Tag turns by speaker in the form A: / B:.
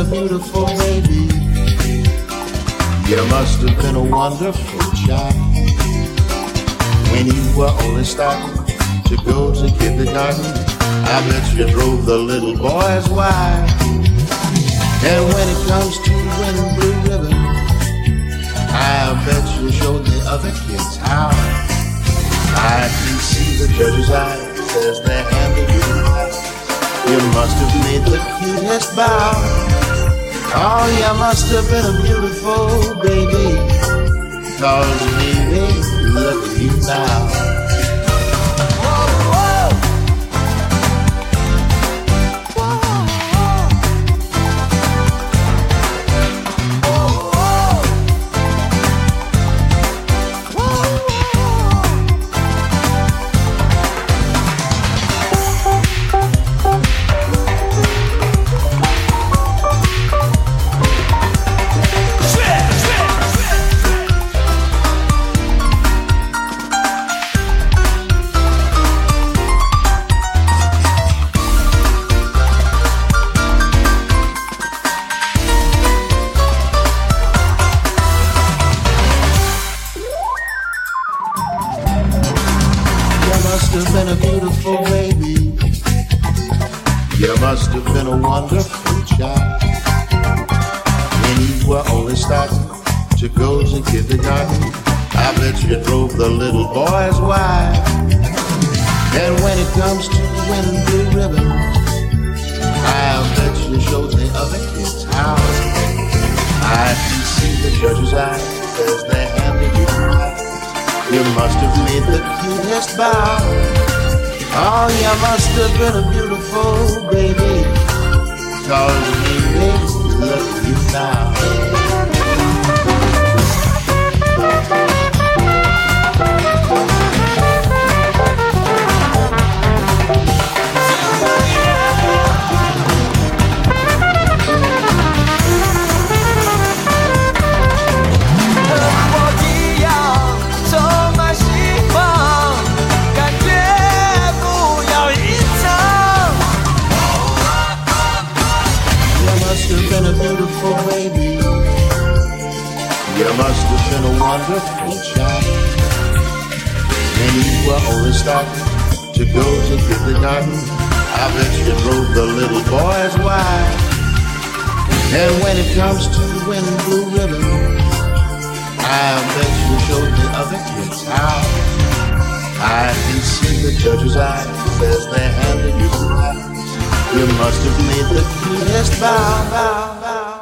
A: a beautiful baby. You must have been a wonderful child when you were only starting to go to kindergarten. I bet you drove the little boys wild. And when it comes to winning blue ribbon, I bet you showed the other kids how. I can see the judge's eyes as they're handing you. You must have made the cutest bow. Oh, you must have been a beautiful baby. Cause, baby, look at you now. been a beautiful baby. You must have been a wonderful child. When you were only starting to go to kindergarten, I bet you drove the little boys wild. And when it comes to winning blue ribbons, I bet you showed the other kids how. I can see the judge's eyes as they handed you. You must have made the cutest bow. Oh, you must have been a beautiful baby. Cause me, look you now. You must have been a wonderful child. And you were only stopped to go to kindergarten. the. I bet you drove the little boys wild. And when it comes to winning blue ribbon, I bet you showed the other kids how. I can see the judge's eyes as they handed you the You must have made the cutest bow, bow, bow.